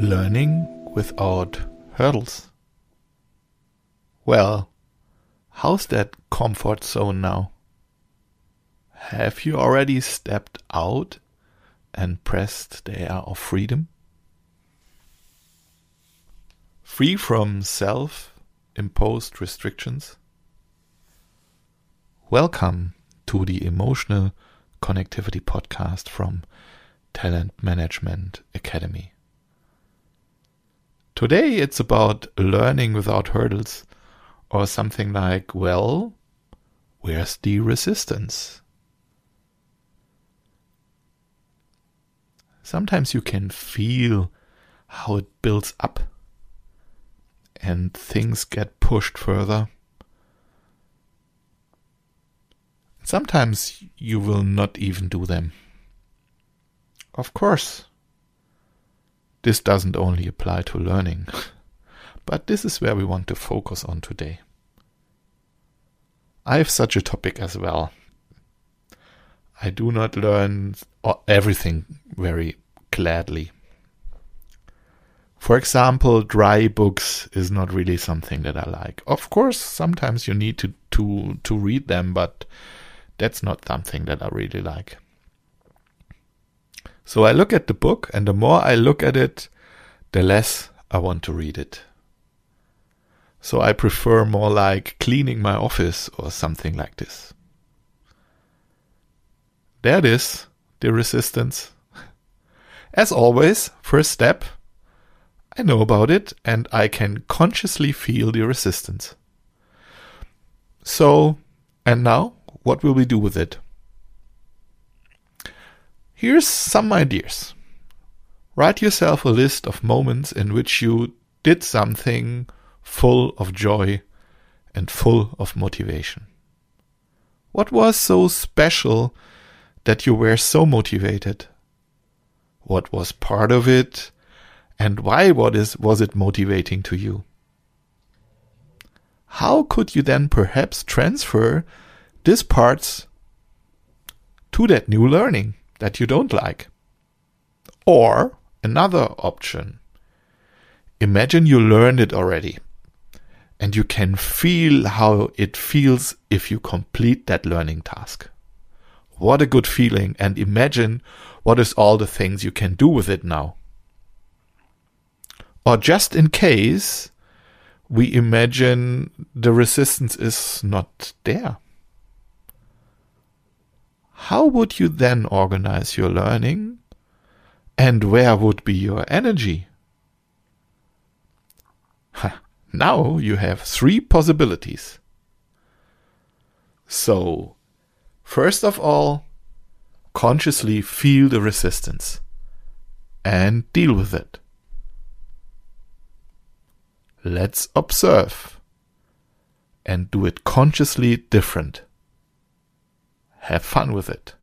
Learning without hurdles. Well, how's that comfort zone now? Have you already stepped out and pressed the air of freedom? Free from self imposed restrictions? Welcome to the Emotional Connectivity Podcast from Talent Management Academy. Today it's about learning without hurdles or something like, well, where's the resistance? Sometimes you can feel how it builds up and things get pushed further. Sometimes you will not even do them. Of course, this doesn't only apply to learning, but this is where we want to focus on today. I have such a topic as well. I do not learn everything very gladly. For example, dry books is not really something that I like. Of course, sometimes you need to, to, to read them, but that's not something that I really like. So I look at the book, and the more I look at it, the less I want to read it. So I prefer more like cleaning my office or something like this. There it is, the resistance. As always, first step, I know about it and I can consciously feel the resistance. So, and now, what will we do with it? Here's some ideas. Write yourself a list of moments in which you did something full of joy and full of motivation. What was so special that you were so motivated? What was part of it? And why what is, was it motivating to you? How could you then perhaps transfer these parts to that new learning? That you don't like. Or another option. Imagine you learned it already and you can feel how it feels if you complete that learning task. What a good feeling and imagine what is all the things you can do with it now. Or just in case we imagine the resistance is not there. How would you then organize your learning? And where would be your energy? now you have three possibilities. So, first of all, consciously feel the resistance and deal with it. Let's observe and do it consciously different. Have fun with it.